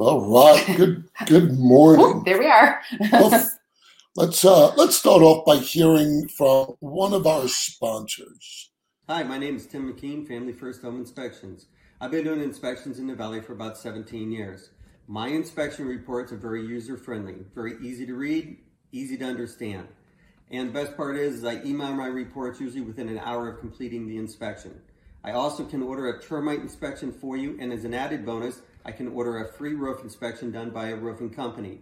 All right. Good good morning. Ooh, there we are. Well, let's uh let's start off by hearing from one of our sponsors. Hi, my name is Tim McKean, Family First Home Inspections. I've been doing inspections in the Valley for about 17 years. My inspection reports are very user friendly, very easy to read, easy to understand. And the best part is, is I email my reports usually within an hour of completing the inspection. I also can order a termite inspection for you, and as an added bonus, I can order a free roof inspection done by a roofing company.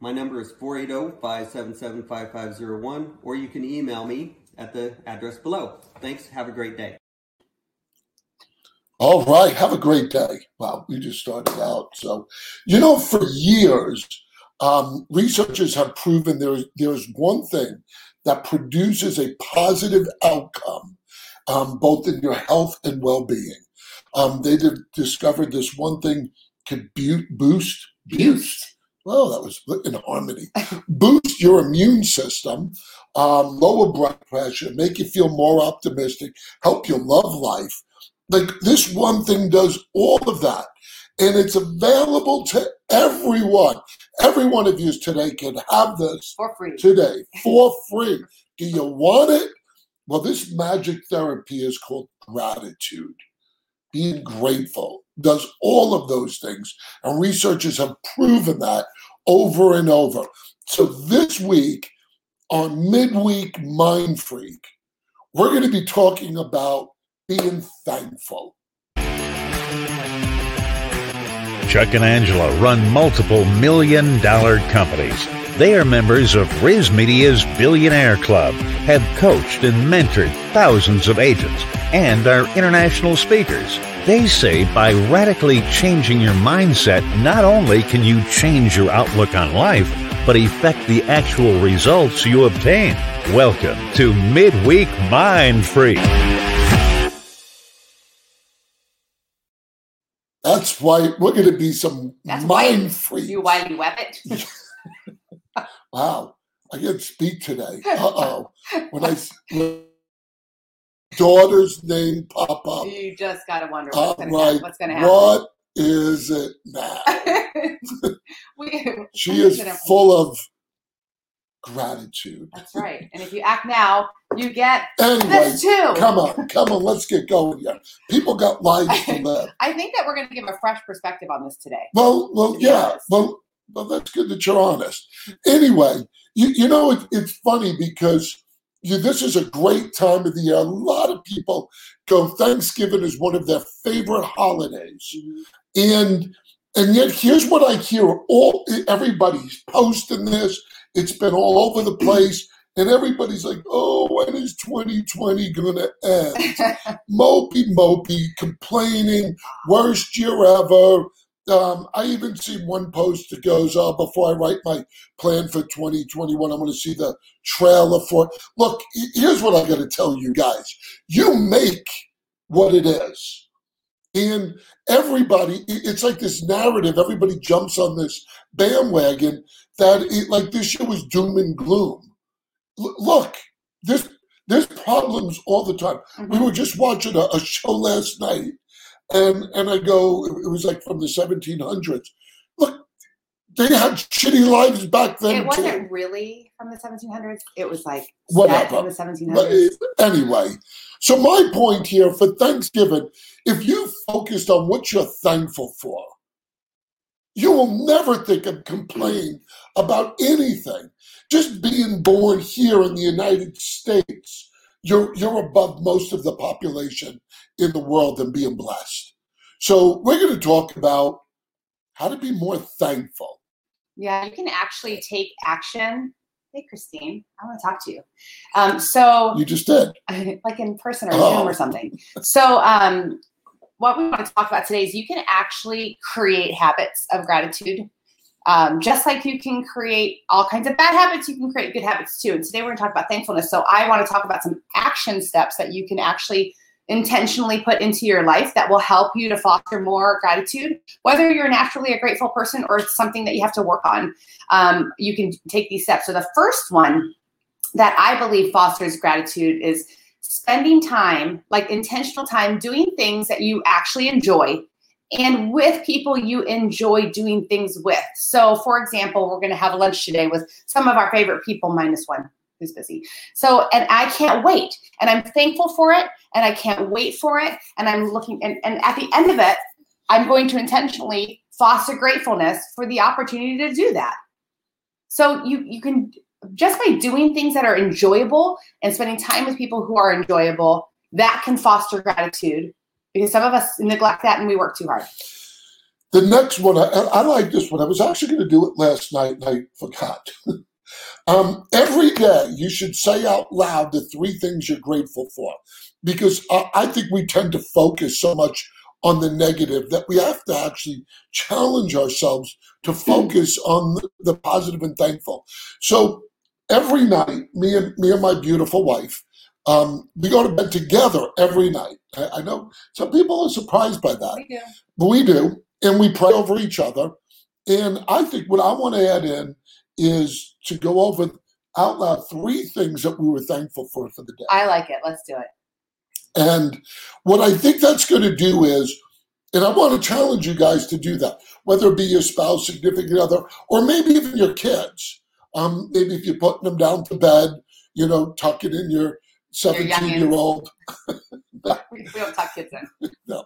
My number is 480 577 5501, or you can email me at the address below. Thanks. Have a great day. All right, have a great day. Wow, we just started out. So, you know, for years, um, researchers have proven there is there's one thing that produces a positive outcome, um, both in your health and well-being. Um, they did, discovered this one thing could bu- boost boost. Well, that was in harmony. boost your immune system, um, lower blood pressure, make you feel more optimistic, help you love life. Like this one thing does all of that. And it's available to everyone. Every one of you today can have this For free. today for free. Do you want it? Well, this magic therapy is called gratitude. Being grateful does all of those things. And researchers have proven that over and over. So this week on Midweek Mind Freak, we're going to be talking about being thankful. Chuck and Angela run multiple million dollar companies. They are members of Riz Media's Billionaire Club, have coached and mentored thousands of agents, and are international speakers. They say by radically changing your mindset, not only can you change your outlook on life, but affect the actual results you obtain. Welcome to Midweek Mind Free. That's why we're going to be some That's mind free. You Wiley Webbit. Wow, I can't speak today. Uh oh. When I s- when daughter's name pop up, you just gotta wonder I'm what's gonna, like, happen. what's gonna happen. what is it now? we, She is full of gratitude. That's right. And if you act now, you get Anyway, this too. come on, come on, let's get going here. People got lives to live. I think that we're going to give a fresh perspective on this today. Well, well, To yeah. honest. Well, well, that's good that you're honest. Anyway, you, you know, it, it's funny because you, this is a great time of the year. A lot of people go, Thanksgiving is one of their favorite holidays. And and yet here's what I hear all everybody's posting this. It's been all over the place. And everybody's like, oh, when is 2020 gonna end? mopey mopey, complaining, worst year ever. Um, I even see one post that goes, "Oh, before I write my plan for 2021, I'm going to see the trailer for." it." Look, here's what I got to tell you guys: you make what it is, and everybody, it's like this narrative. Everybody jumps on this bandwagon that, it, like, this year was doom and gloom. L- look, this there's problems all the time we Mhm. were just watching a, a show last night and and i go it was like from the 1700s look they had shitty lives back then It wasn't really from the 1700s. It was like Whatever. in the 1700s. But, anyway so my point here for thanksgiving if you focused on what you're thankful for you will never think of complain about anything just being born here in the united states you're you're above most of the population in the world and being blessed so we're going to talk about how to be more thankful Yeah, you can actually take action. Hey, Christine, I want to talk to you. Um, so, you just did like in person or Oh. Zoom or something. So, um, what we want to talk about today is you can actually create habits of gratitude. Um, just like you can create all kinds of bad habits, you can create good habits too. And today we're going to talk about thankfulness. So, I want to talk about some action steps that you can actually intentionally put into your life that will help you to foster more gratitude, whether you're naturally a grateful person or it's something that you have to work on. Um, you can take these steps. So, the first one that I believe fosters gratitude is spending time, like intentional time, doing things that you actually enjoy and with people you enjoy doing things with. So, for example, we're going to have lunch today with some of our favorite people, minus one who's busy. So, and I can't wait. And I'm thankful for it. And I can't wait for it. And I'm looking, and, and at the end of it, I'm going to intentionally foster gratefulness for the opportunity to do that. So you you can just by doing things that are enjoyable and spending time with people who are enjoyable, that can foster gratitude because some of us neglect that and we work too hard. The next one, I, I like this one. I was actually going to do it last night and I forgot. um, every day, you should say out loud the three things you're grateful for because I, I think we tend to focus so much on the negative that we have to actually challenge ourselves to focus on the positive and thankful. So every night, me and me and my beautiful wife, um, we go to bed together every night. I, I, know some people are surprised by that, we do. but we do, and we pray over each other. And I think what I want to add in is to go over out loud three things that we were thankful for for the day. I like it. Let's do it. And what I think that's going to do is, and I want to challenge you guys to do that, whether it be your spouse, significant other, or maybe even your kids. Um, maybe if you're putting them down to bed, you know, tuck it in your 17 year old. we don't talk kids in. no.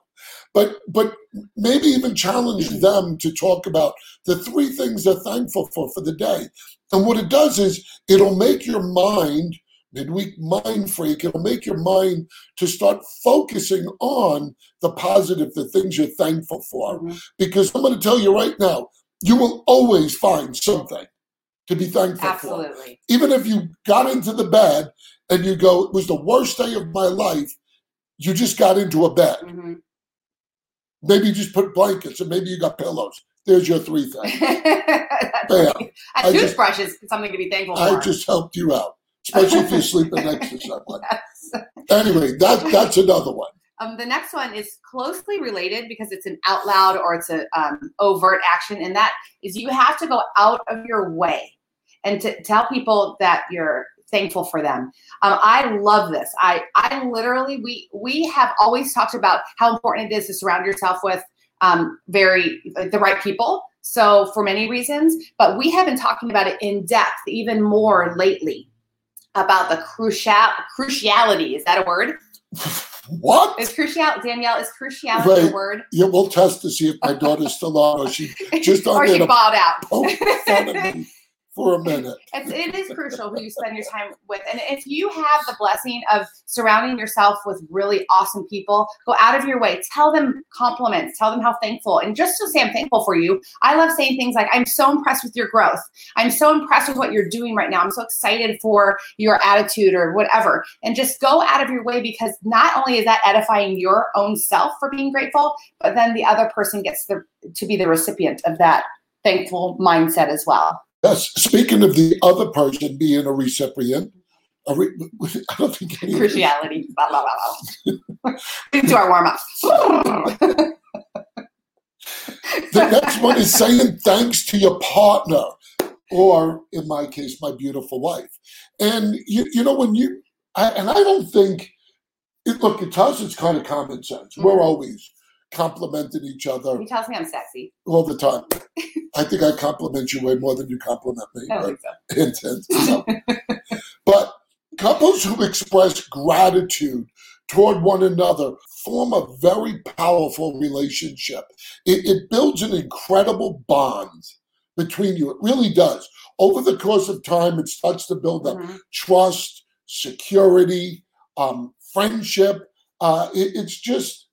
But but maybe even challenge them to talk about the three things they're thankful for for the day. And what it does is it'll make your mind midweek mind freak it'll make your mind to start focusing on the positive the things you're thankful for mm-hmm. because i'm going to tell you right now you will always find something to be thankful Absolutely. for. Even if you got into the bed and you go, it was the worst day of my life, you just got into a bed. Mm-hmm. Maybe you just put blankets and maybe you got pillows. There's your three things. Bam. A toothbrush is something to be thankful for. I just helped you out, especially if you're sleeping next to someone. Anyway, that, that's another one. Um, the next one is closely related because it's an out loud or it's an um, overt action, and that is you have to go out of your way and to tell people that you're thankful for them. Um, I love this. I I literally we we have always talked about how important it is to surround yourself with um, very the right people. So for many reasons, but we have been talking about it in depth even more lately about the crucial cruciality. Is that a word? What? Is crucial Danielle? Is cruciality right. a word? Yeah, we'll test to see if my daughter's still on or she just or she bought out for a minute. It's, it is crucial who you spend your time with. And if you have the blessing of surrounding yourself with really awesome people, go out of your way. Tell them compliments. Tell them how thankful. And just to say I'm thankful for you, I love saying things like, I'm so impressed with your growth. I'm so impressed with what you're doing right now. I'm so excited for your attitude or whatever. And just go out of your way because not only is that edifying your own self for being grateful, but then the other person gets the, to be the recipient of that thankful mindset as well. Yes. Speaking of the other person being a recipient, a re- I don't think any cruciality. Blah, blah, blah, Into our warm up. the next one is saying thanks to your partner, or in my case, my beautiful wife. And you, you know when you, I, and I don't think. It, look, to us, it's kind of common sense. Mm-hmm. We're always complimenting each other. He tells me I'm sexy all the time. I think I compliment you way more than you compliment me. I but, so. Intense. So. but couples who express gratitude toward one another form a very powerful relationship. It, it builds an incredible bond between you. It really does. Over the course of time, it starts to build up mm-hmm. trust, security, um, friendship. Uh, it, it's just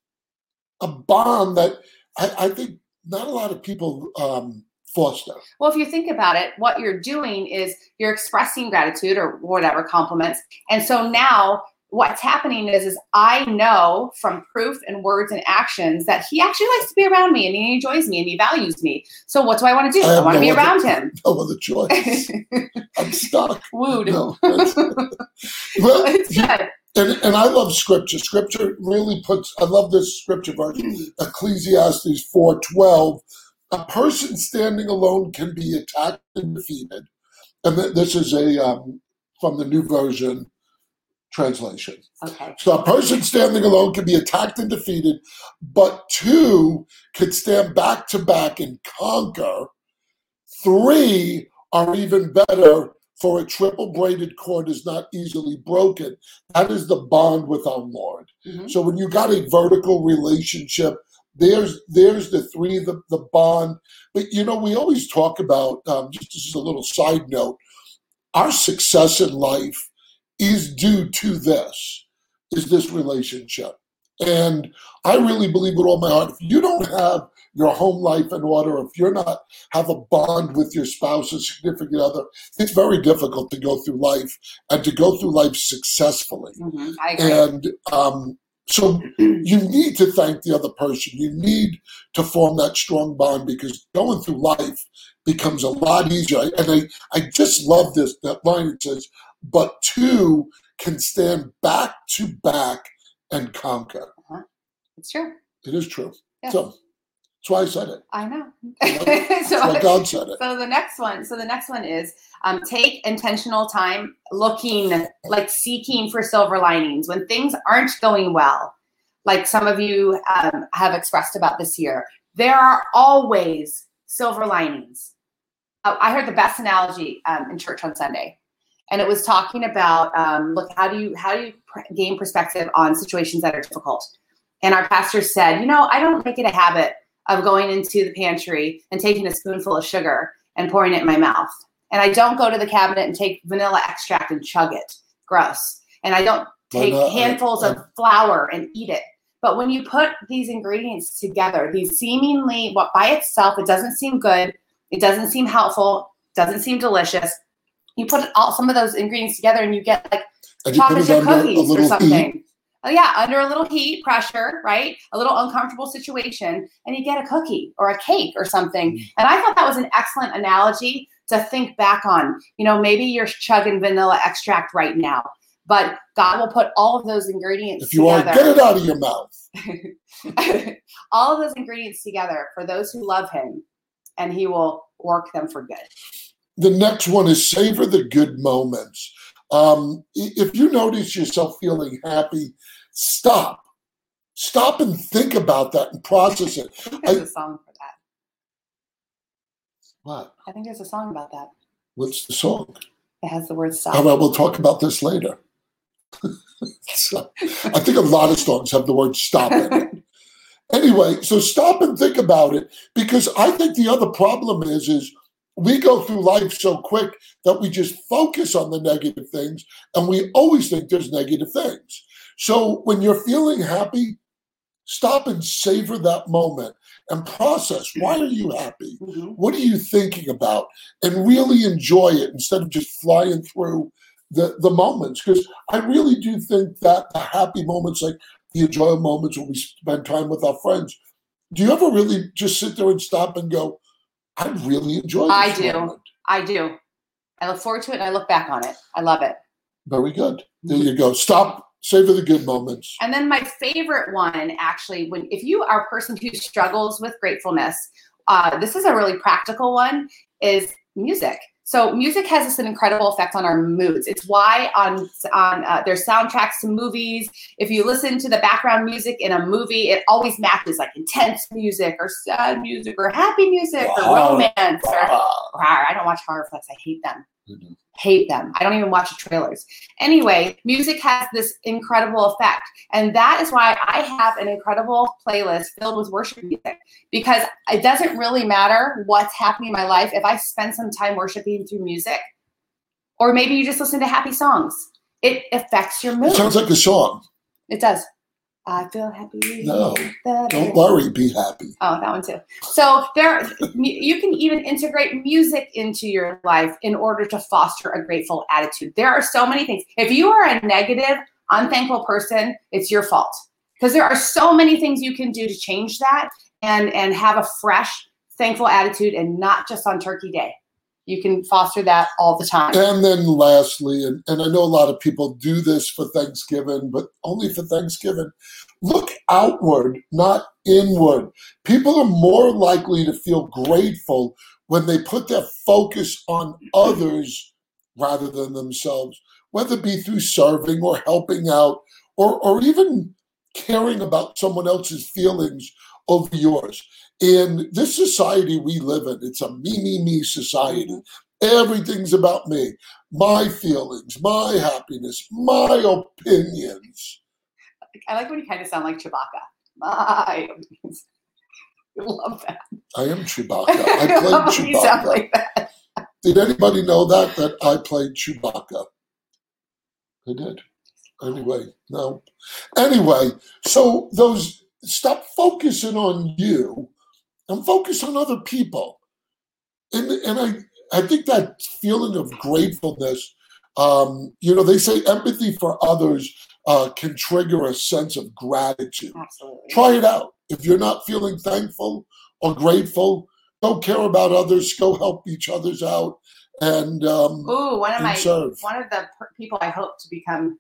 a bond that I, I think not a lot of people um, foster. Well, if you think about it, what you're doing is you're expressing gratitude or whatever compliments, and so now what's happening is is I know from proof and words and actions that he actually likes to be around me and he enjoys me and he values me. So what do I want to do? I, I want no to be other, around him. No other choice. I'm stuck. Wooed. No, well, it's good. And, and I love scripture. Scripture really puts, I love this scripture verse, Ecclesiastes 4.12. A person standing alone can be attacked and defeated. And this is a um, from the new version translation. Okay. So a person standing alone can be attacked and defeated, but two can stand back to back and conquer. Three are even better, for a triple braided cord is not easily broken. That is the bond with our Lord. Mhm. So when you got a vertical relationship, there's there's the three, the, the bond. But you know, we always talk about um, just as a little side note, our success in life is due to this, is this relationship. And I really believe with all my heart, if you don't have your home life in order, if you're not have a bond with your spouse or significant other, it's very difficult to go through life and to go through life successfully. Mhm. Agree. And um, so you need to thank the other person. You need to form that strong bond because going through life becomes a lot easier. And I, I just love this that line. It says, "But two can stand back to back and conquer." it's true. It is true. Yeah. So that's why I said it. I know. So, why God said it. so the next one. So the next one is um, take intentional time looking, like seeking for silver linings when things aren't going well. Like some of you um, have expressed about this year, there are always silver linings. Uh, I heard the best analogy um, in church on Sunday, and it was talking about um, look how do you how do you pr- gain perspective on situations that are difficult. And our pastor said, you know, I don't make it a habit of going into the pantry and taking a spoonful of sugar and pouring it in my mouth. And I don't go to the cabinet and take vanilla extract and chug it. Gross. And I don't take not? I- handfuls I- of flour and eat it. But when you put these ingredients together, these seemingly, what by itself, it doesn't seem good, it doesn't seem helpful, doesn't seem delicious. You put all some of those ingredients together and you get like And you put chocolate chip cookies or something. Oh yeah, under a little heat, pressure, right? A little uncomfortable situation, and you get a cookie or a cake or something. Mm. And I thought that was an excellent analogy to think back on. You know, maybe you're chugging vanilla extract right now, but God will put all of those ingredients If you want, together. get it out of your mouth. all of those ingredients together for those who love Him, and He will work them for good. The next one is savor the good moments. Um, if you notice yourself feeling happy, stop. Stop and think about that and process it. I think there's I- a song for that. What? I think there's a song about that. What's the song? It has the word stop. right, we'll talk about this later. So, I think a lot of songs have the word stop in it. Anyway, so stop and think about it because I think the other problem is is we go through life so quick that we just focus on the negative things and we always think there's negative things. So when you're feeling happy, stop and savor that moment and process why are you happy? Mhm. What are you thinking about? And really enjoy it instead of just flying through the, the moments. Because I really do think that the happy moments, like the enjoyable moments when we spend time with our friends, do you ever really just sit there and stop and go, I really enjoy I do. moment." I do. I look forward to it and I look back on it. I love it. Very good. There you go. Stop, savor the good moments. And then my favorite one, actually, when if you are a person who struggles with gratefulness, uh, this is a really practical one, is music. So music has this an incredible effect on our moods. It's why on on uh, there's soundtracks to movies. If you listen to the background music in a movie, it always matches like intense music or sad music or happy music or Wow. romance or Ah, Rawr, I don't watch horror flicks. I hate them. Mhm. Hate them. I don't even watch the trailers. Anyway, music has this incredible effect. And that is why I have an incredible playlist filled with worship music because it doesn't really matter what's happening in my life if I spend some time worshiping through music, or maybe you just listen to happy songs. It affects your mood. It sounds like a song. It does. I feel happy. No, Don't worry, be happy. Oh, that one too. So there, you can even integrate music into your life in order to foster a grateful attitude. There are so many things. If you are a negative, unthankful person, it's your fault because there are so many things you can do to change that and and have a fresh, thankful attitude, and not just on Turkey Day. You can foster that all the time. And then lastly, and, and I know a lot of people do this for Thanksgiving, but only for Thanksgiving, look outward, not inward. People are more likely to feel grateful when they put their focus on others rather than themselves. whether it be through serving or helping out or, or even caring about someone else's feelings over yours. In this society we live in, it's a me, me, me society. Mm-hmm. Everything's about me, my feelings, my happiness, my opinions. I like when you kind of sound like Chewbacca. My opinions. I love that. I am Chewbacca. I played you sound Chewbacca. like that. Did anybody know that that I played Chewbacca? I did. Anyway, no. Anyway, so those stop focusing on you and focus on other people. And and I I think that feeling of gratefulness, um, you know, they say empathy for others uh, can trigger a sense of gratitude. Absolutely. Try it out. If you're not feeling thankful or grateful, go care about others, go help each other's out, and um, Ooh, one of my serve. one of the per- people I hope to become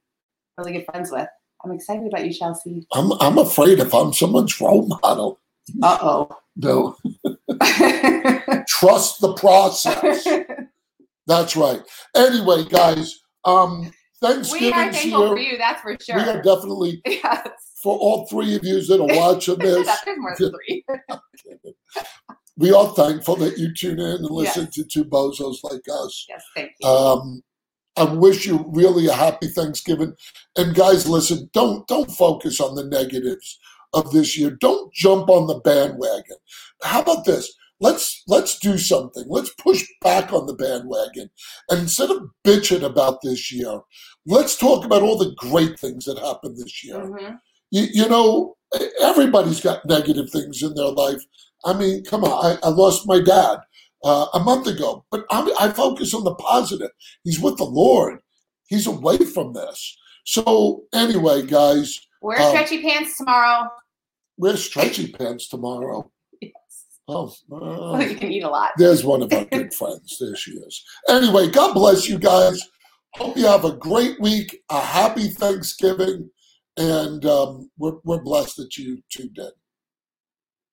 really good friends with. I'm excited about you, Chelsea. I'm I'm afraid if I'm someone's role model, Uh oh. no, trust the process. That's right. Anyway, guys, um, Thanksgiving. we are thankful for you, that's for sure. We are definitely yes. for all three of you that are watching this. There's more than three. we are thankful that you tune in and listen Yes. to two bozos like us. yes, thank you. Um, I wish you really a happy Thanksgiving. And guys, listen, don't don't focus on the negatives of this year. Don't jump on the bandwagon. How about this? Let's let's do something. Let's push back on the bandwagon. And instead of bitching about this year, let's talk about all the great things that happened this year. Mhm. You, you know, everybody's got negative things in their life. I mean, come on, I, I lost my dad uh, a month ago, but I'm, I focus on the positive. He's with the Lord. He's away from this. So anyway, guys, Wear Um, stretchy pants tomorrow. Wear stretchy pants tomorrow. Yes. Oh, So uh, you can eat a lot. there's one of our good friends. There she is. Anyway, God bless you guys. Hope you have a great week, a happy Thanksgiving, and um, we're, we're blessed that you tuned in.